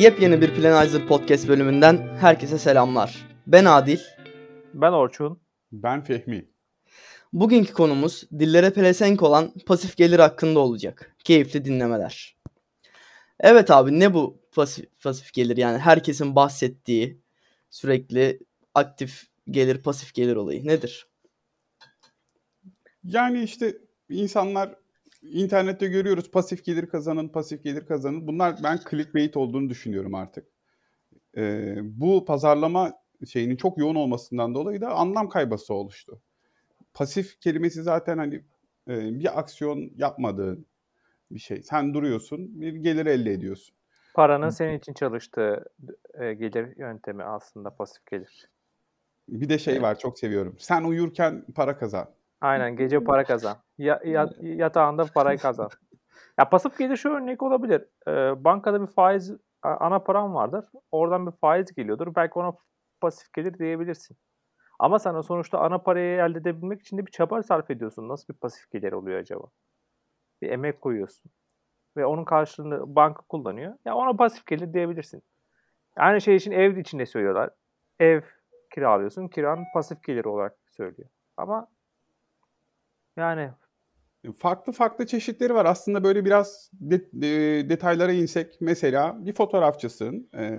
Yepyeni bir Planizer Podcast bölümünden herkese selamlar. Ben Adil. Ben Orçun. Ben Fehmi. Bugünkü konumuz dillere pelesenk olan pasif gelir hakkında olacak. Keyifli dinlemeler. Evet abi ne bu pasif, pasif gelir yani herkesin bahsettiği sürekli aktif gelir pasif gelir olayı nedir? Yani işte insanlar internette görüyoruz pasif gelir kazanın, pasif gelir kazanın. Bunlar ben clickbait olduğunu düşünüyorum artık. Ee, bu pazarlama şeyinin çok yoğun olmasından dolayı da anlam kaybası oluştu. Pasif kelimesi zaten hani e, bir aksiyon yapmadığın bir şey. Sen duruyorsun, bir gelir elde ediyorsun. Paranın senin için çalıştığı e, gelir yöntemi aslında pasif gelir. Bir de şey var çok seviyorum. Sen uyurken para kazan. Aynen gece para kazan. Ya, ya, yatağında parayı kazan. Ya pasif gelir şu örnek olabilir. Ee, bankada bir faiz ana param vardır. Oradan bir faiz geliyordur. Belki ona pasif gelir diyebilirsin. Ama sen sonuçta ana parayı elde edebilmek için de bir çaba sarf ediyorsun. Nasıl bir pasif gelir oluyor acaba? Bir emek koyuyorsun. Ve onun karşılığını banka kullanıyor. Ya ona pasif gelir diyebilirsin. Aynı şey için ev içinde söylüyorlar. Ev kiralıyorsun. Kiran pasif gelir olarak söylüyor. Ama yani farklı farklı çeşitleri var. Aslında böyle biraz de, de, detaylara insek mesela bir fotoğrafçısın, e,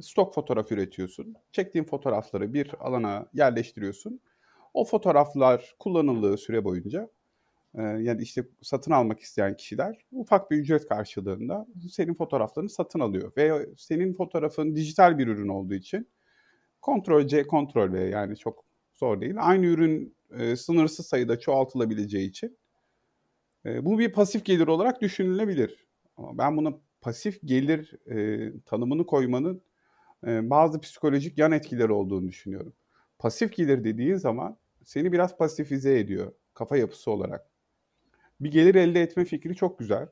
stok fotoğraf üretiyorsun. Çektiğin fotoğrafları bir alana yerleştiriyorsun. O fotoğraflar kullanıldığı süre boyunca e, yani işte satın almak isteyen kişiler ufak bir ücret karşılığında senin fotoğraflarını satın alıyor. Ve senin fotoğrafın dijital bir ürün olduğu için kontrol C, kontrol V yani çok zor değil. Aynı ürün e, sınırsız sayıda çoğaltılabileceği için e, bu bir pasif gelir olarak düşünülebilir. Ama ben buna pasif gelir e, tanımını koymanın e, bazı psikolojik yan etkileri olduğunu düşünüyorum. Pasif gelir dediğin zaman seni biraz pasifize ediyor kafa yapısı olarak. Bir gelir elde etme fikri çok güzel.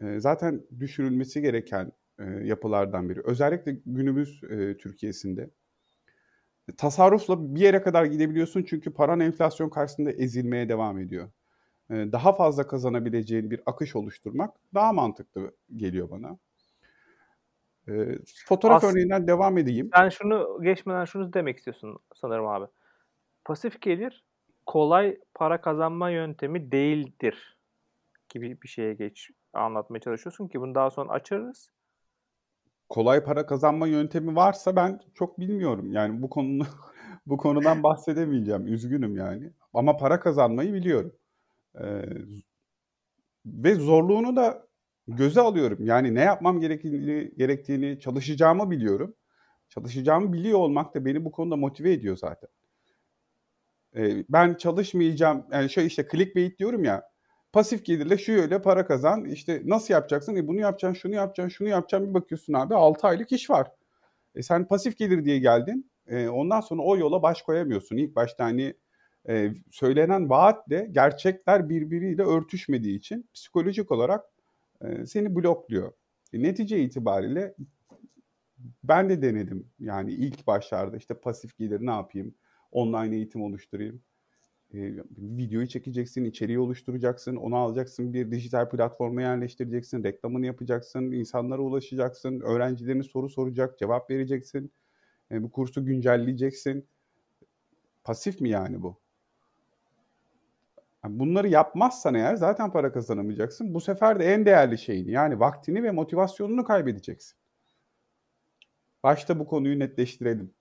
E, zaten düşünülmesi gereken e, yapılardan biri. Özellikle günümüz e, Türkiye'sinde tasarrufla bir yere kadar gidebiliyorsun çünkü paran enflasyon karşısında ezilmeye devam ediyor. Daha fazla kazanabileceğin bir akış oluşturmak daha mantıklı geliyor bana. Fotoğraf Aslında, örneğinden devam edeyim. Ben şunu geçmeden şunu demek istiyorsun sanırım abi. Pasif gelir kolay para kazanma yöntemi değildir gibi bir şeye geç anlatmaya çalışıyorsun ki bunu daha sonra açarız kolay para kazanma yöntemi varsa ben çok bilmiyorum. Yani bu konunu bu konudan bahsedemeyeceğim. Üzgünüm yani. Ama para kazanmayı biliyorum. Ee, ve zorluğunu da göze alıyorum. Yani ne yapmam gerektiğini, gerektiğini çalışacağımı biliyorum. Çalışacağımı biliyor olmak da beni bu konuda motive ediyor zaten. Ee, ben çalışmayacağım. Yani şey işte clickbait diyorum ya pasif gelirle şu yöyle para kazan. İşte nasıl yapacaksın? E bunu yapacaksın, şunu yapacaksın, şunu yapacaksın. Bir bakıyorsun abi 6 aylık iş var. E sen pasif gelir diye geldin. E ondan sonra o yola baş koyamıyorsun. İlk başta hani e, söylenen vaatle gerçekler birbiriyle örtüşmediği için psikolojik olarak e, seni blokluyor. E, netice itibariyle ben de denedim. Yani ilk başlarda işte pasif gelir ne yapayım? Online eğitim oluşturayım e, videoyu çekeceksin, içeriği oluşturacaksın, onu alacaksın, bir dijital platforma yerleştireceksin, reklamını yapacaksın, insanlara ulaşacaksın, öğrencilerin soru soracak, cevap vereceksin, e, bu kursu güncelleyeceksin. Pasif mi yani bu? Bunları yapmazsan eğer zaten para kazanamayacaksın. Bu sefer de en değerli şeyini yani vaktini ve motivasyonunu kaybedeceksin. Başta bu konuyu netleştirelim.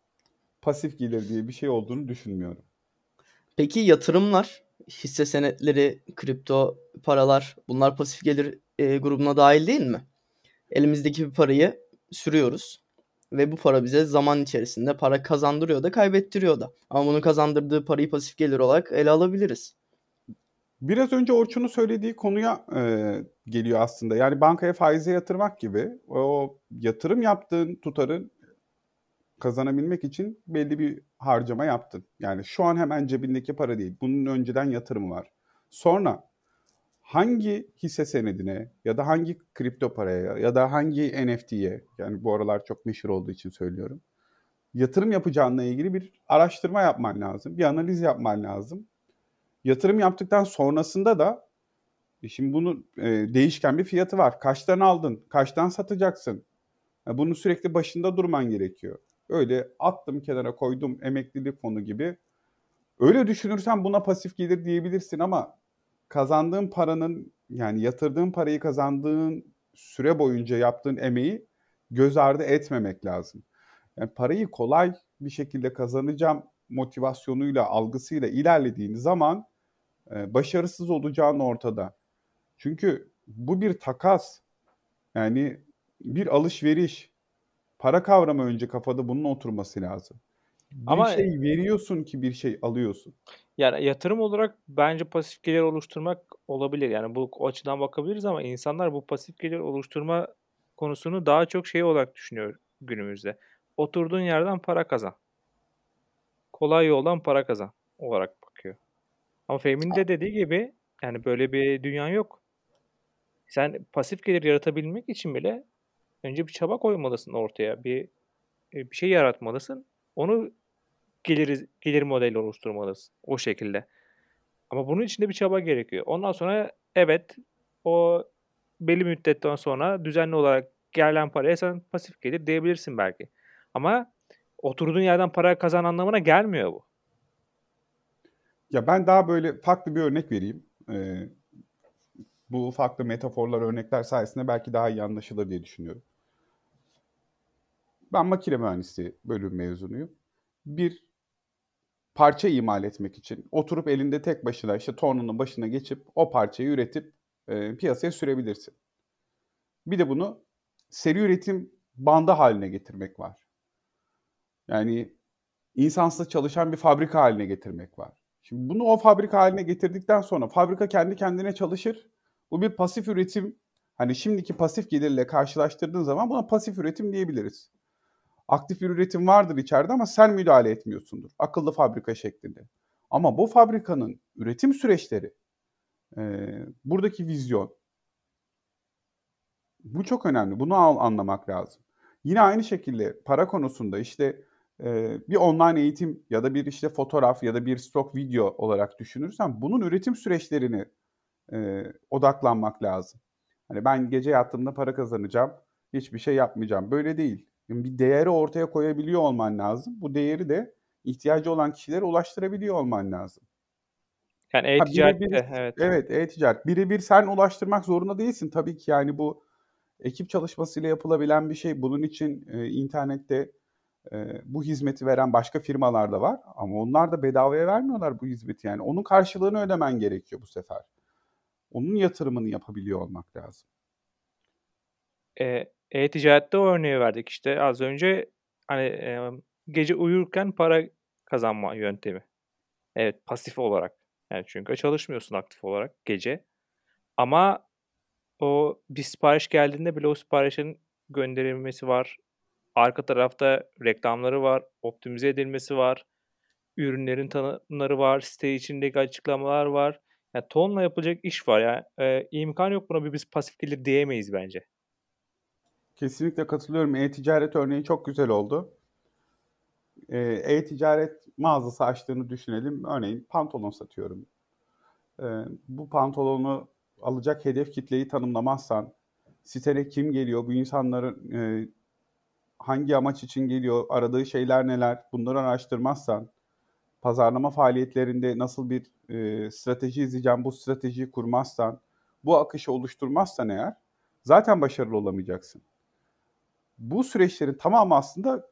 Pasif gelir diye bir şey olduğunu düşünmüyorum. Peki yatırımlar, hisse senetleri, kripto paralar bunlar pasif gelir e, grubuna dahil değil mi? Elimizdeki bir parayı sürüyoruz ve bu para bize zaman içerisinde para kazandırıyor da kaybettiriyor da. Ama bunu kazandırdığı parayı pasif gelir olarak ele alabiliriz. Biraz önce Orçun'un söylediği konuya e, geliyor aslında. Yani bankaya faize yatırmak gibi o yatırım yaptığın tutarın kazanabilmek için belli bir harcama yaptın. Yani şu an hemen cebindeki para değil. Bunun önceden yatırımı var. Sonra hangi hisse senedine ya da hangi kripto paraya ya da hangi NFT'ye yani bu aralar çok meşhur olduğu için söylüyorum. Yatırım yapacağınla ilgili bir araştırma yapman lazım. Bir analiz yapman lazım. Yatırım yaptıktan sonrasında da e, şimdi bunun e, değişken bir fiyatı var. Kaçtan aldın? Kaçtan satacaksın? Yani bunun sürekli başında durman gerekiyor. Öyle attım kenara koydum emeklilik fonu gibi. Öyle düşünürsen buna pasif gelir diyebilirsin ama kazandığın paranın yani yatırdığın parayı kazandığın süre boyunca yaptığın emeği göz ardı etmemek lazım. Yani parayı kolay bir şekilde kazanacağım motivasyonuyla, algısıyla ilerlediğin zaman e, başarısız olacağın ortada. Çünkü bu bir takas. Yani bir alışveriş. Para kavramı önce kafada bunun oturması lazım. Bir Ama şey veriyorsun ki bir şey alıyorsun. Yani yatırım olarak bence pasif gelir oluşturmak olabilir. Yani bu açıdan bakabiliriz ama insanlar bu pasif gelir oluşturma konusunu daha çok şey olarak düşünüyor günümüzde. Oturduğun yerden para kazan. Kolay yoldan para kazan olarak bakıyor. Ama Fehmi'nin de dediği gibi yani böyle bir dünya yok. Sen pasif gelir yaratabilmek için bile önce bir çaba koymalısın ortaya. Bir e, bir şey yaratmalısın. Onu gelir gelir modeli oluşturmalısın o şekilde. Ama bunun için de bir çaba gerekiyor. Ondan sonra evet o belli müddetten sonra düzenli olarak gelen paraya sen pasif gelir diyebilirsin belki. Ama oturduğun yerden para kazan anlamına gelmiyor bu. Ya ben daha böyle farklı bir örnek vereyim. Ee, bu farklı metaforlar, örnekler sayesinde belki daha iyi anlaşılır diye düşünüyorum. Ben makine mühendisi bölüm mezunuyum. Bir parça imal etmek için oturup elinde tek başına işte tornanın başına geçip o parçayı üretip e, piyasaya sürebilirsin. Bir de bunu seri üretim bandı haline getirmek var. Yani insansız çalışan bir fabrika haline getirmek var. Şimdi bunu o fabrika haline getirdikten sonra fabrika kendi kendine çalışır. Bu bir pasif üretim. Hani şimdiki pasif gelirle karşılaştırdığın zaman buna pasif üretim diyebiliriz. Aktif bir üretim vardır içeride ama sen müdahale etmiyorsundur. Akıllı fabrika şeklinde. Ama bu fabrikanın üretim süreçleri, e, buradaki vizyon, bu çok önemli. Bunu al, anlamak lazım. Yine aynı şekilde para konusunda işte e, bir online eğitim ya da bir işte fotoğraf ya da bir stok video olarak düşünürsen bunun üretim süreçlerini e, odaklanmak lazım. Hani ben gece yattığımda para kazanacağım, hiçbir şey yapmayacağım. Böyle değil. Yani bir değeri ortaya koyabiliyor olman lazım. Bu değeri de ihtiyacı olan kişilere ulaştırabiliyor olman lazım. Yani e-ticarette evet. Evet e-ticaret. Birebir sen ulaştırmak zorunda değilsin. Tabii ki yani bu ekip çalışmasıyla yapılabilen bir şey. Bunun için e, internette e, bu hizmeti veren başka firmalar da var. Ama onlar da bedavaya vermiyorlar bu hizmeti. Yani onun karşılığını ödemen gerekiyor bu sefer. Onun yatırımını yapabiliyor olmak lazım. E, e-ticarette örneği verdik işte az önce hani e, gece uyurken para kazanma yöntemi. Evet pasif olarak. Yani çünkü çalışmıyorsun aktif olarak gece. Ama o bir sipariş geldiğinde bile o siparişin gönderilmesi var. Arka tarafta reklamları var, optimize edilmesi var. Ürünlerin tanımları var, site içindeki açıklamalar var. Yani tonla yapılacak iş var. Yani e, imkan yok buna bir biz pasif gelir diyemeyiz bence. Kesinlikle katılıyorum. E-ticaret örneği çok güzel oldu. Ee, e-ticaret mağazası açtığını düşünelim. Örneğin pantolon satıyorum. Ee, bu pantolonu alacak hedef kitleyi tanımlamazsan, sitene kim geliyor, bu insanların e, hangi amaç için geliyor, aradığı şeyler neler, bunları araştırmazsan, pazarlama faaliyetlerinde nasıl bir e, strateji izleyeceğim, bu stratejiyi kurmazsan, bu akışı oluşturmazsan eğer zaten başarılı olamayacaksın bu süreçlerin tamamı aslında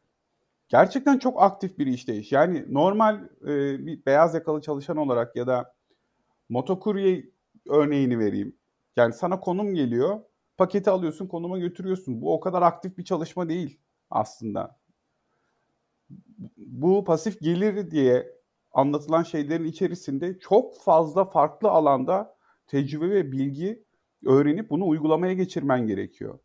gerçekten çok aktif bir işleyiş. Yani normal e, bir beyaz yakalı çalışan olarak ya da motokurye örneğini vereyim. Yani sana konum geliyor, paketi alıyorsun, konuma götürüyorsun. Bu o kadar aktif bir çalışma değil aslında. Bu pasif gelir diye anlatılan şeylerin içerisinde çok fazla farklı alanda tecrübe ve bilgi öğrenip bunu uygulamaya geçirmen gerekiyor.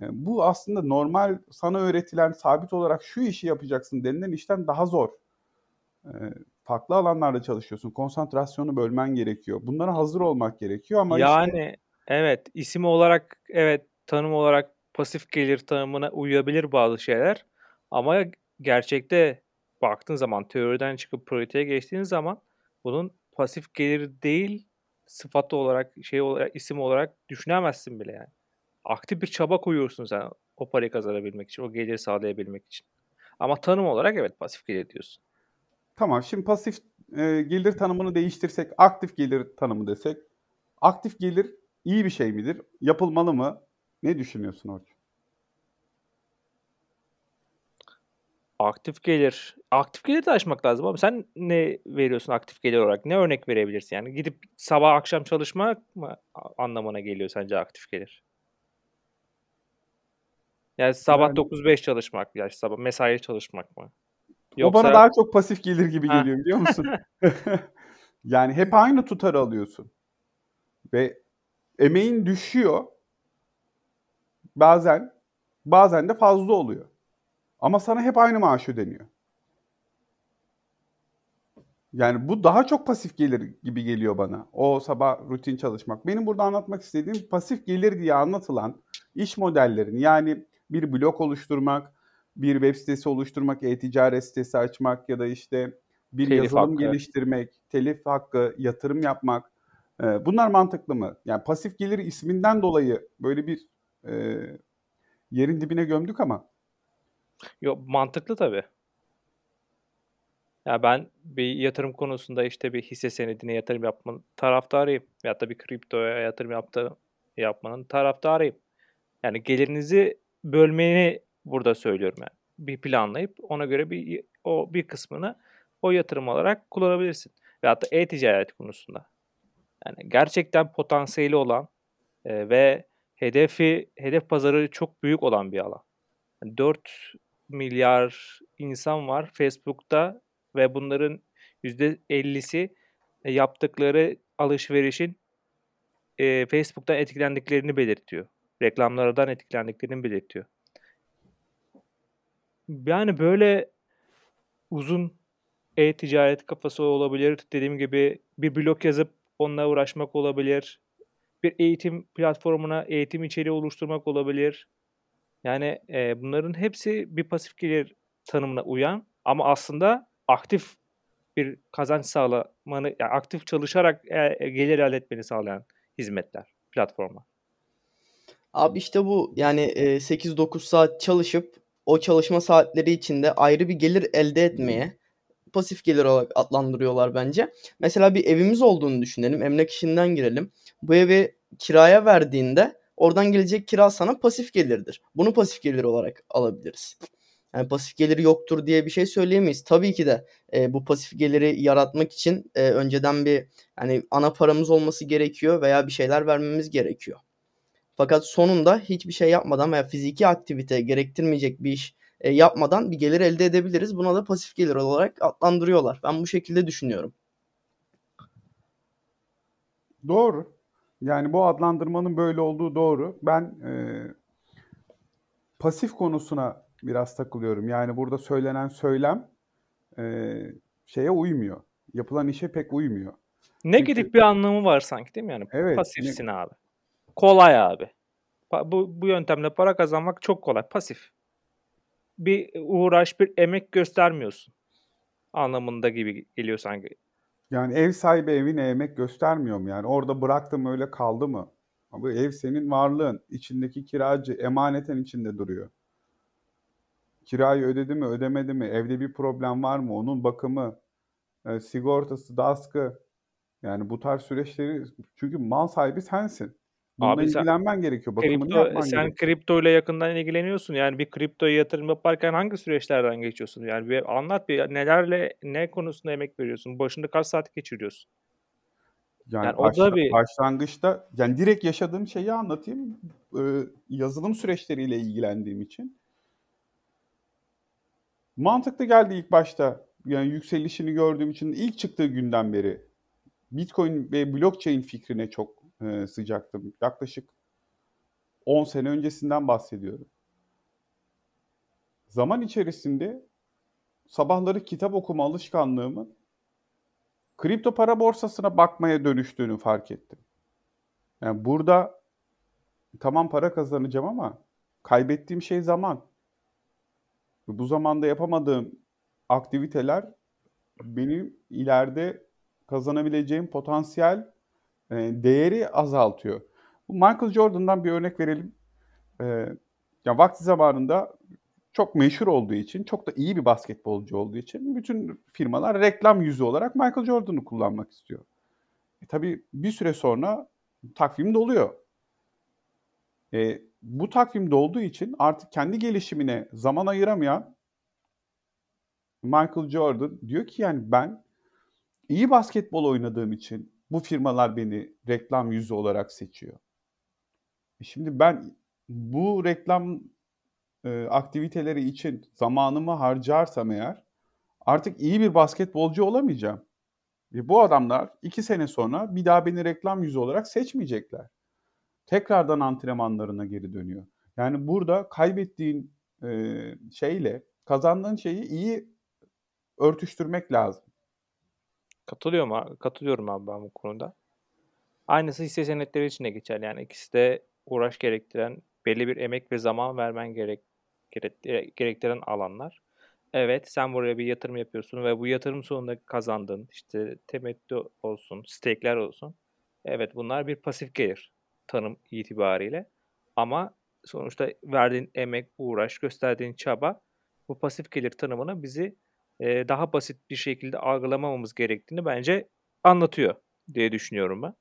Bu aslında normal sana öğretilen sabit olarak şu işi yapacaksın denilen işten daha zor. Farklı alanlarda çalışıyorsun. Konsantrasyonu bölmen gerekiyor. Bunlara hazır olmak gerekiyor ama yani işte... evet isim olarak evet tanım olarak pasif gelir tanımına uyabilir bazı şeyler ama gerçekte baktığın zaman teoriden çıkıp pratiğe geçtiğin zaman bunun pasif gelir değil sıfatı olarak şey olarak isim olarak düşünemezsin bile yani aktif bir çaba koyuyorsun sen O parayı kazanabilmek için, o geliri sağlayabilmek için. Ama tanım olarak evet pasif gelir diyorsun. Tamam şimdi pasif e, gelir tanımını değiştirsek aktif gelir tanımı desek. Aktif gelir iyi bir şey midir? Yapılmalı mı? Ne düşünüyorsun Orçun? Aktif gelir. Aktif gelir de açmak lazım ama sen ne veriyorsun aktif gelir olarak? Ne örnek verebilirsin? Yani gidip sabah akşam çalışmak mı anlamına geliyor sence aktif gelir? Yani sabah Yani- 9-5 çalışmak, yani sabah mesai çalışmak mı? O bana daha çok pasif gelir gibi Ha. geliyor biliyor musun? yani hep aynı tutarı alıyorsun. Ve emeğin düşüyor. Bazen bazen de fazla oluyor. Ama sana hep aynı maaş ödeniyor. Yani bu daha çok pasif gelir gibi geliyor bana. O sabah rutin çalışmak. Benim burada anlatmak istediğim pasif gelir diye anlatılan iş modellerini yani bir blog oluşturmak, bir web sitesi oluşturmak, e-ticaret sitesi açmak ya da işte bir Telif yazılım hakkı. geliştirmek, telif hakkı, yatırım yapmak. e, Bunlar mantıklı mı? Yani pasif gelir isminden dolayı böyle bir e, yerin dibine gömdük ama Yok mantıklı tabii. Ya ben bir yatırım konusunda işte bir hisse senedine yatırım yapmanın taraftarıyım. Ya da bir kriptoya yatırım yaptı, yapmanın taraftarıyım. Yani gelirinizi bölmeni burada söylüyorum yani. Bir planlayıp ona göre bir o bir kısmını o yatırım olarak kullanabilirsin. Ve hatta e-ticaret konusunda. Yani gerçekten potansiyeli olan e, ve hedefi hedef pazarı çok büyük olan bir alan. Yani 4 milyar insan var Facebook'ta ve bunların %50'si e, yaptıkları alışverişin e, Facebook'tan etkilendiklerini belirtiyor. Reklamlardan etkilendiklerini belirtiyor. Yani böyle uzun e-ticaret kafası olabilir. Dediğim gibi bir blog yazıp onunla uğraşmak olabilir. Bir eğitim platformuna eğitim içeriği oluşturmak olabilir. Yani e, bunların hepsi bir pasif gelir tanımına uyan ama aslında aktif bir kazanç sağlamanı, yani aktif çalışarak e, gelir elde etmeni sağlayan hizmetler, platformlar. Abi işte bu yani e, 8-9 saat çalışıp o çalışma saatleri içinde ayrı bir gelir elde etmeye pasif gelir olarak adlandırıyorlar bence. Mesela bir evimiz olduğunu düşünelim. Emlak işinden girelim. Bu evi kiraya verdiğinde oradan gelecek kira sana pasif gelirdir. Bunu pasif gelir olarak alabiliriz. Yani pasif geliri yoktur diye bir şey söyleyemeyiz. Tabii ki de e, bu pasif geliri yaratmak için e, önceden bir yani ana paramız olması gerekiyor veya bir şeyler vermemiz gerekiyor. Fakat sonunda hiçbir şey yapmadan veya fiziki aktivite gerektirmeyecek bir iş e, yapmadan bir gelir elde edebiliriz. Buna da pasif gelir olarak adlandırıyorlar. Ben bu şekilde düşünüyorum. Doğru. Yani bu adlandırmanın böyle olduğu doğru. Ben e, pasif konusuna biraz takılıyorum. Yani burada söylenen söylem e, şeye uymuyor. Yapılan işe pek uymuyor. Negatif bir anlamı var sanki değil mi? Yani Evet, pasifsin abi. Kolay abi. Bu, bu yöntemle para kazanmak çok kolay. Pasif. Bir uğraş, bir emek göstermiyorsun. Anlamında gibi geliyor sanki. Yani ev sahibi evine emek göstermiyor mu? Yani orada bıraktım öyle kaldı mı? Bu ev senin varlığın. içindeki kiracı emaneten içinde duruyor. Kirayı ödedi mi, ödemedi mi? Evde bir problem var mı? Onun bakımı, e, sigortası, DASK'ı. Yani bu tarz süreçleri çünkü mal sahibi sensin. Bununla Abi sen- ilgilenmen gerekiyor. Bakımını Kripto, yapman sen gerekiyor. kripto ile yakından ilgileniyorsun. Yani bir kriptoya yatırım yaparken hangi süreçlerden geçiyorsun? Yani bir anlat bir nelerle ne konusunda emek veriyorsun? Başında kaç saat geçiriyorsun? Yani, Yani o başla- da bir- başlangıçta yani direkt yaşadığım şeyi anlatayım. Ee, yazılım süreçleriyle ilgilendiğim için. Mantıklı geldi ilk başta. Yani yükselişini gördüğüm için ilk çıktığı günden beri Bitcoin ve blockchain fikrine çok e, sıcaktım. Yaklaşık 10 sene öncesinden bahsediyorum. Zaman içerisinde sabahları kitap okuma alışkanlığımın kripto para borsasına bakmaya dönüştüğünü fark ettim. Yani burada tamam para kazanacağım ama kaybettiğim şey zaman. Bu zamanda yapamadığım aktiviteler benim ileride kazanabileceğim potansiyel değeri azaltıyor. Bu Michael Jordan'dan bir örnek verelim. E, Ya vakti zamanında çok meşhur olduğu için, çok da iyi bir basketbolcu olduğu için bütün firmalar reklam yüzü olarak Michael Jordan'ı kullanmak istiyor. E, tabii bir süre sonra takvim doluyor. E, bu takvim dolduğu için artık kendi gelişimine zaman ayıramayan Michael Jordan diyor ki yani ben iyi basketbol oynadığım için bu firmalar beni reklam yüzü olarak seçiyor. E, şimdi ben bu reklam e, aktiviteleri için zamanımı harcarsam eğer artık iyi bir basketbolcu olamayacağım. Ve bu adamlar iki sene sonra bir daha beni reklam yüzü olarak seçmeyecekler. Tekrardan antrenmanlarına geri dönüyor. Yani burada kaybettiğin e, şeyle kazandığın şeyi iyi örtüştürmek lazım. Katılıyorum, abi, katılıyorum abi ben bu konuda. Aynısı hisse senetleri için de geçerli. Yani ikisi de uğraş gerektiren, belli bir emek ve zaman vermen gerek, gerektiren alanlar. Evet sen buraya bir yatırım yapıyorsun ve bu yatırım sonunda kazandığın işte temettü olsun, stake'ler olsun. Evet bunlar bir pasif gelir tanım itibariyle. Ama sonuçta verdiğin emek, uğraş, gösterdiğin çaba bu pasif gelir tanımını bizi daha basit bir şekilde algılamamamız gerektiğini bence anlatıyor diye düşünüyorum ben.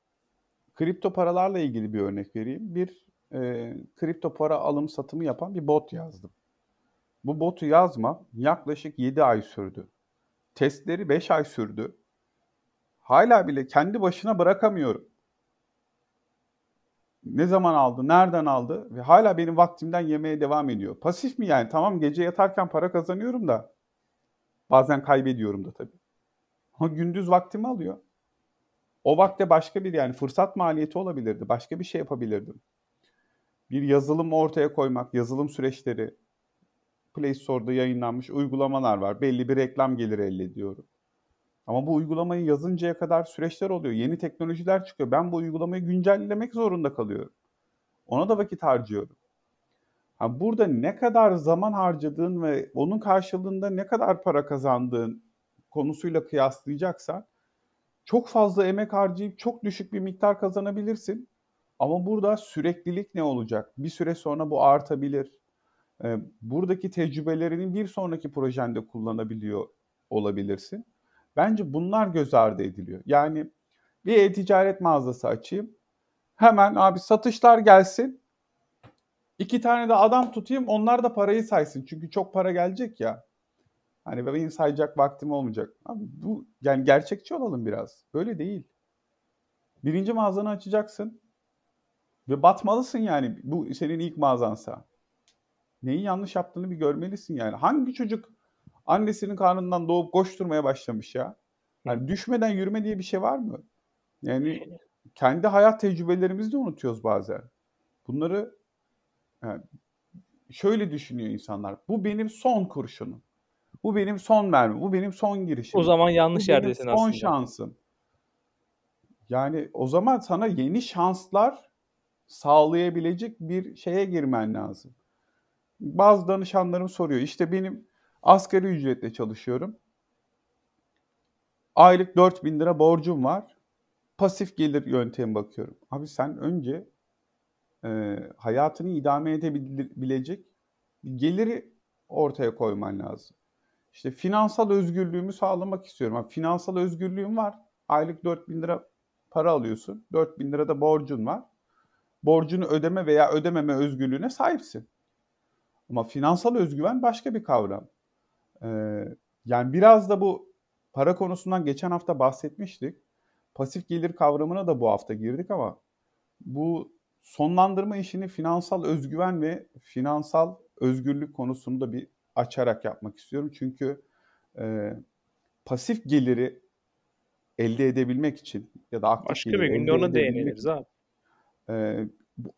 Kripto paralarla ilgili bir örnek vereyim. Bir e, kripto para alım satımı yapan bir bot yazdım. Bu botu yazma yaklaşık 7 ay sürdü. Testleri 5 ay sürdü. Hala bile kendi başına bırakamıyorum. Ne zaman aldı, nereden aldı ve hala benim vaktimden yemeye devam ediyor. Pasif mi yani? Tamam gece yatarken para kazanıyorum da bazen kaybediyorum da tabii. Ama gündüz vaktimi alıyor. O vakte başka bir yani fırsat maliyeti olabilirdi. Başka bir şey yapabilirdim. Bir yazılım ortaya koymak, yazılım süreçleri, Play Store'da yayınlanmış uygulamalar var. Belli bir reklam geliri elde ediyorum. Ama bu uygulamayı yazıncaya kadar süreçler oluyor. Yeni teknolojiler çıkıyor. Ben bu uygulamayı güncellemek zorunda kalıyorum. Ona da vakit harcıyorum. Ha burada ne kadar zaman harcadığın ve onun karşılığında ne kadar para kazandığın konusuyla kıyaslayacaksan çok fazla emek harcayıp çok düşük bir miktar kazanabilirsin. Ama burada süreklilik ne olacak? Bir süre sonra bu artabilir buradaki tecrübelerini bir sonraki projende kullanabiliyor olabilirsin. Bence bunlar göz ardı ediliyor. Yani bir e-ticaret mağazası açayım. Hemen abi satışlar gelsin. İki tane de adam tutayım onlar da parayı saysın. Çünkü çok para gelecek ya. Hani benim sayacak vaktim olmayacak. Abi bu yani gerçekçi olalım biraz. Böyle değil. Birinci mağazanı açacaksın. Ve batmalısın yani bu senin ilk mağazansa neyi yanlış yaptığını bir görmelisin yani. Hangi çocuk annesinin karnından doğup koşturmaya başlamış ya? Yani düşmeden yürüme diye bir şey var mı? Yani kendi hayat tecrübelerimizi de unutuyoruz bazen. Bunları şöyle düşünüyor insanlar. Bu benim son kurşunum. Bu benim son mermi. Bu benim son girişim. O zaman yanlış bu yerdesin son aslında. Son şansım. Yani o zaman sana yeni şanslar sağlayabilecek bir şeye girmen lazım bazı danışanlarım soruyor. İşte benim asgari ücretle çalışıyorum. Aylık 4000 lira borcum var. Pasif gelir yöntemi bakıyorum. Abi sen önce e, hayatını idame edebilecek geliri ortaya koyman lazım. İşte finansal özgürlüğümü sağlamak istiyorum. Yani finansal özgürlüğüm var. Aylık 4000 lira para alıyorsun. 4000 lira da borcun var. Borcunu ödeme veya ödememe özgürlüğüne sahipsin. Ama finansal özgüven başka bir kavram. Ee, yani biraz da bu para konusundan geçen hafta bahsetmiştik. Pasif gelir kavramına da bu hafta girdik ama bu sonlandırma işini finansal özgüven ve finansal özgürlük konusunu da bir açarak yapmak istiyorum. Çünkü e, pasif geliri elde edebilmek için ya da aktif Başka bir günde ona değiniriz abi. E,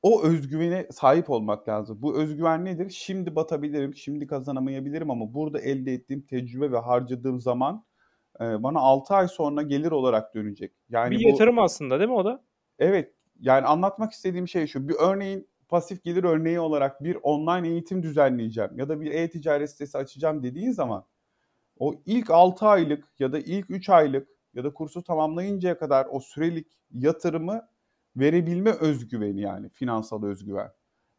o özgüvene sahip olmak lazım. Bu özgüven nedir? Şimdi batabilirim, şimdi kazanamayabilirim ama burada elde ettiğim tecrübe ve harcadığım zaman e, bana 6 ay sonra gelir olarak dönecek. Yani bir yatırım bu, aslında değil mi o da? Evet. Yani anlatmak istediğim şey şu. Bir örneğin pasif gelir örneği olarak bir online eğitim düzenleyeceğim ya da bir e-ticaret sitesi açacağım dediğin zaman o ilk 6 aylık ya da ilk 3 aylık ya da kursu tamamlayıncaya kadar o sürelik yatırımı verebilme özgüveni yani finansal özgüven.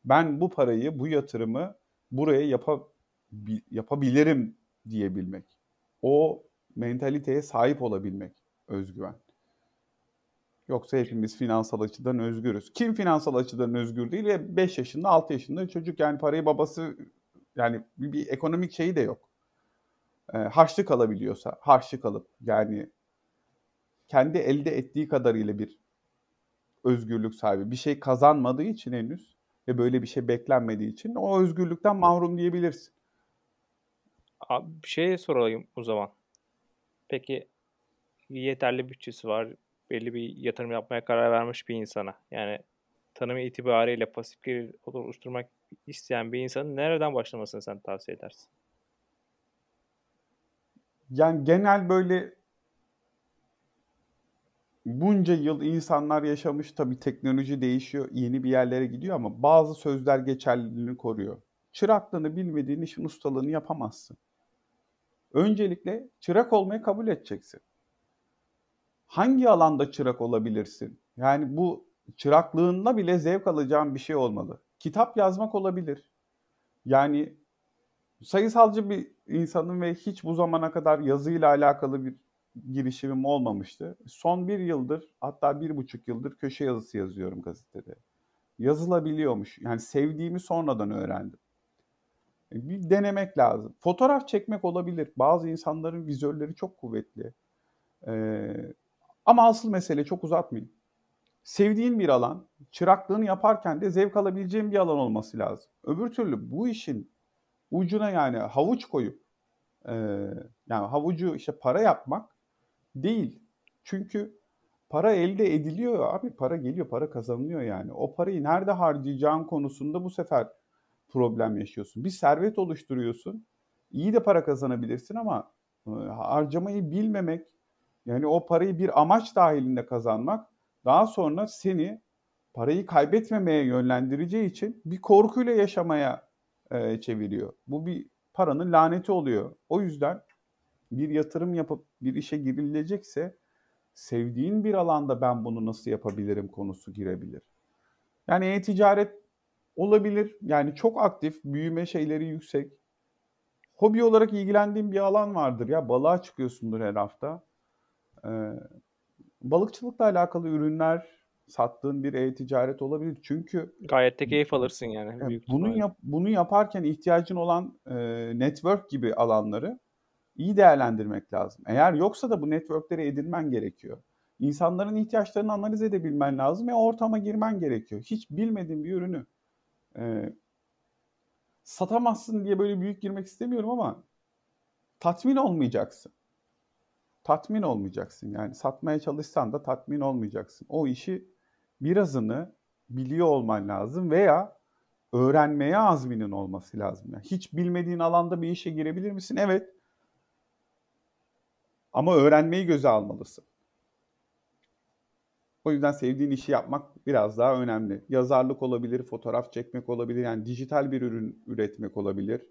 Ben bu parayı, bu yatırımı buraya yapa, yapabilirim diyebilmek. O mentaliteye sahip olabilmek özgüven. Yoksa hepimiz finansal açıdan özgürüz. Kim finansal açıdan özgür değil ve 5 yaşında 6 yaşında çocuk yani parayı babası yani bir, bir ekonomik şeyi de yok. E, harçlık alabiliyorsa harçlık alıp yani kendi elde ettiği kadarıyla bir özgürlük sahibi. Bir şey kazanmadığı için henüz ve böyle bir şey beklenmediği için o özgürlükten mahrum diyebilirsin. Abi bir şey sorayım o zaman. Peki yeterli bütçesi var. Belli bir yatırım yapmaya karar vermiş bir insana. Yani tanımı itibariyle pasif gelir oluşturmak isteyen bir insanın nereden başlamasını sen tavsiye edersin? Yani genel böyle bunca yıl insanlar yaşamış tabii teknoloji değişiyor, yeni bir yerlere gidiyor ama bazı sözler geçerliliğini koruyor. Çıraklığını bilmediğin işin ustalığını yapamazsın. Öncelikle çırak olmayı kabul edeceksin. Hangi alanda çırak olabilirsin? Yani bu çıraklığında bile zevk alacağın bir şey olmalı. Kitap yazmak olabilir. Yani sayısalcı bir insanın ve hiç bu zamana kadar yazıyla alakalı bir girişimim olmamıştı. Son bir yıldır hatta bir buçuk yıldır köşe yazısı yazıyorum gazetede. Yazılabiliyormuş. Yani sevdiğimi sonradan öğrendim. E, bir denemek lazım. Fotoğraf çekmek olabilir. Bazı insanların vizörleri çok kuvvetli. Ee, ama asıl mesele çok uzatmayayım. Sevdiğin bir alan, çıraklığını yaparken de zevk alabileceğin bir alan olması lazım. Öbür türlü bu işin ucuna yani havuç koyup e, yani havucu işte para yapmak değil. Çünkü para elde ediliyor abi para geliyor para kazanılıyor yani. O parayı nerede harcayacağın konusunda bu sefer problem yaşıyorsun. Bir servet oluşturuyorsun. İyi de para kazanabilirsin ama e, harcamayı bilmemek yani o parayı bir amaç dahilinde kazanmak daha sonra seni parayı kaybetmemeye yönlendireceği için bir korkuyla yaşamaya e, çeviriyor. Bu bir paranın laneti oluyor. O yüzden bir yatırım yapıp bir işe girilecekse sevdiğin bir alanda ben bunu nasıl yapabilirim konusu girebilir. Yani e-ticaret olabilir. Yani çok aktif, büyüme şeyleri yüksek. Hobi olarak ilgilendiğin bir alan vardır ya. Balığa çıkıyorsundur her hafta. Ee, balıkçılıkla alakalı ürünler sattığın bir e-ticaret olabilir. Çünkü gayet de keyif alırsın yani. Evet, büyük bunu yap, bunu yaparken ihtiyacın olan e, network gibi alanları iyi değerlendirmek lazım. Eğer yoksa da bu networkleri edinmen gerekiyor. İnsanların ihtiyaçlarını analiz edebilmen lazım ve ortama girmen gerekiyor. Hiç bilmediğin bir ürünü e, satamazsın diye böyle büyük girmek istemiyorum ama tatmin olmayacaksın. Tatmin olmayacaksın. Yani satmaya çalışsan da tatmin olmayacaksın. O işi birazını biliyor olman lazım veya öğrenmeye azminin olması lazım. Yani hiç bilmediğin alanda bir işe girebilir misin? Evet. Ama öğrenmeyi göze almalısın. O yüzden sevdiğin işi yapmak biraz daha önemli. Yazarlık olabilir, fotoğraf çekmek olabilir, yani dijital bir ürün üretmek olabilir.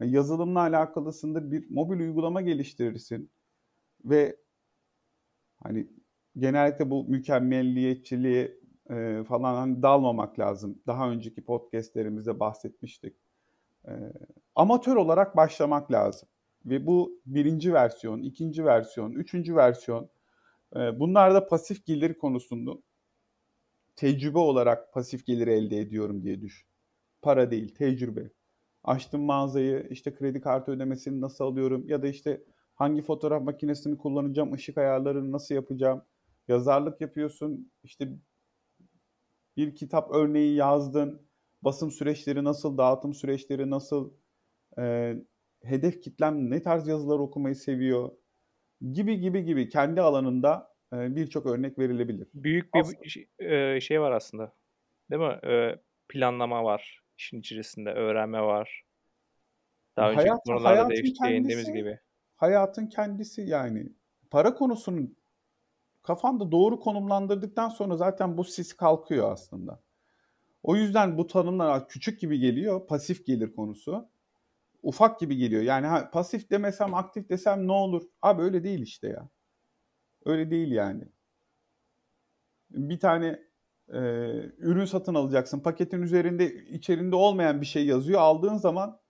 Yani yazılımla alakalısında bir mobil uygulama geliştirirsin ve hani genellikle bu mükemmelliyetçiliği e, falan hani dalmamak lazım. Daha önceki podcastlerimizde bahsetmiştik. E, amatör olarak başlamak lazım. Ve bu birinci versiyon, ikinci versiyon, üçüncü versiyon e, bunlar da pasif gelir konusunda tecrübe olarak pasif gelir elde ediyorum diye düşün. Para değil, tecrübe. Açtım mağazayı, işte kredi kartı ödemesini nasıl alıyorum ya da işte hangi fotoğraf makinesini kullanacağım, ışık ayarlarını nasıl yapacağım. Yazarlık yapıyorsun, işte bir kitap örneği yazdın, basım süreçleri nasıl, dağıtım süreçleri nasıl, e, hedef kitlem ne tarz yazılar okumayı seviyor gibi gibi gibi kendi alanında e, birçok örnek verilebilir. Büyük bir aslında. şey var aslında. Değil mi? Planlama var işin içerisinde, öğrenme var. Daha önce konularda değindiğimiz gibi. Hayatın kendisi yani para konusunun kafanda doğru konumlandırdıktan sonra zaten bu sis kalkıyor aslında. O yüzden bu tanımlar küçük gibi geliyor, pasif gelir konusu ufak gibi geliyor. Yani ha, pasif demesem aktif desem ne olur? Abi öyle değil işte ya. Öyle değil yani. Bir tane e, ürün satın alacaksın. Paketin üzerinde içerinde olmayan bir şey yazıyor. Aldığın zaman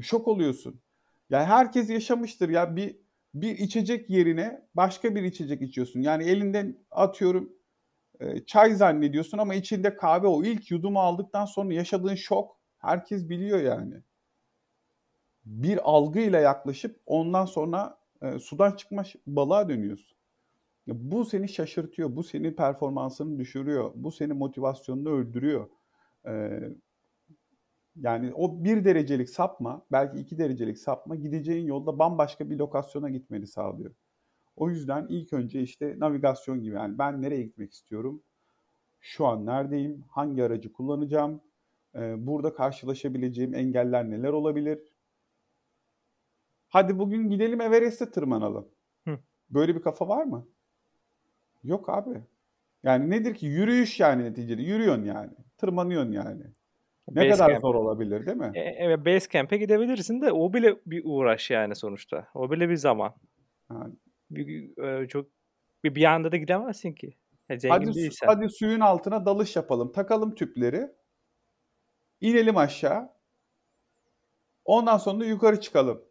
şok oluyorsun. Yani herkes yaşamıştır ya bir bir içecek yerine başka bir içecek içiyorsun. Yani elinden atıyorum e, çay zannediyorsun ama içinde kahve o ilk yudumu aldıktan sonra yaşadığın şok herkes biliyor yani. Bir algıyla yaklaşıp ondan sonra e, sudan çıkma balığa dönüyorsun. Ya bu seni şaşırtıyor, bu senin performansını düşürüyor, bu senin motivasyonunu öldürüyor. Ee, yani o bir derecelik sapma, belki iki derecelik sapma gideceğin yolda bambaşka bir lokasyona gitmeni sağlıyor. O yüzden ilk önce işte navigasyon gibi yani ben nereye gitmek istiyorum, şu an neredeyim, hangi aracı kullanacağım, ee, burada karşılaşabileceğim engeller neler olabilir? Hadi bugün gidelim Everest'e tırmanalım. Hı. Böyle bir kafa var mı? Yok abi. Yani nedir ki? Yürüyüş yani neticede. Yürüyorsun yani. Tırmanıyorsun yani. Ne base kadar zor olabilir değil mi? E, evet base camp'e gidebilirsin de o bile bir uğraş yani sonuçta. O bile bir zaman. Ha. Bir, e, çok bir, bir anda da gidemezsin ki. Ya hadi, değilsen. hadi suyun altına dalış yapalım. Takalım tüpleri. İnelim aşağı. Ondan sonra yukarı çıkalım.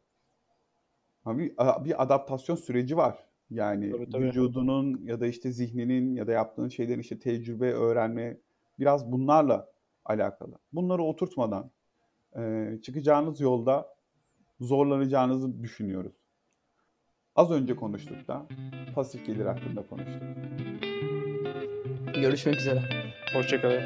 Bir, bir adaptasyon süreci var. Yani tabii, tabii. vücudunun ya da işte zihninin ya da yaptığın şeylerin işte tecrübe, öğrenme biraz bunlarla alakalı. Bunları oturtmadan e, çıkacağınız yolda zorlanacağınızı düşünüyoruz. Az önce konuştuk da pasif gelir hakkında konuştuk. Görüşmek üzere. Hoşçakalın.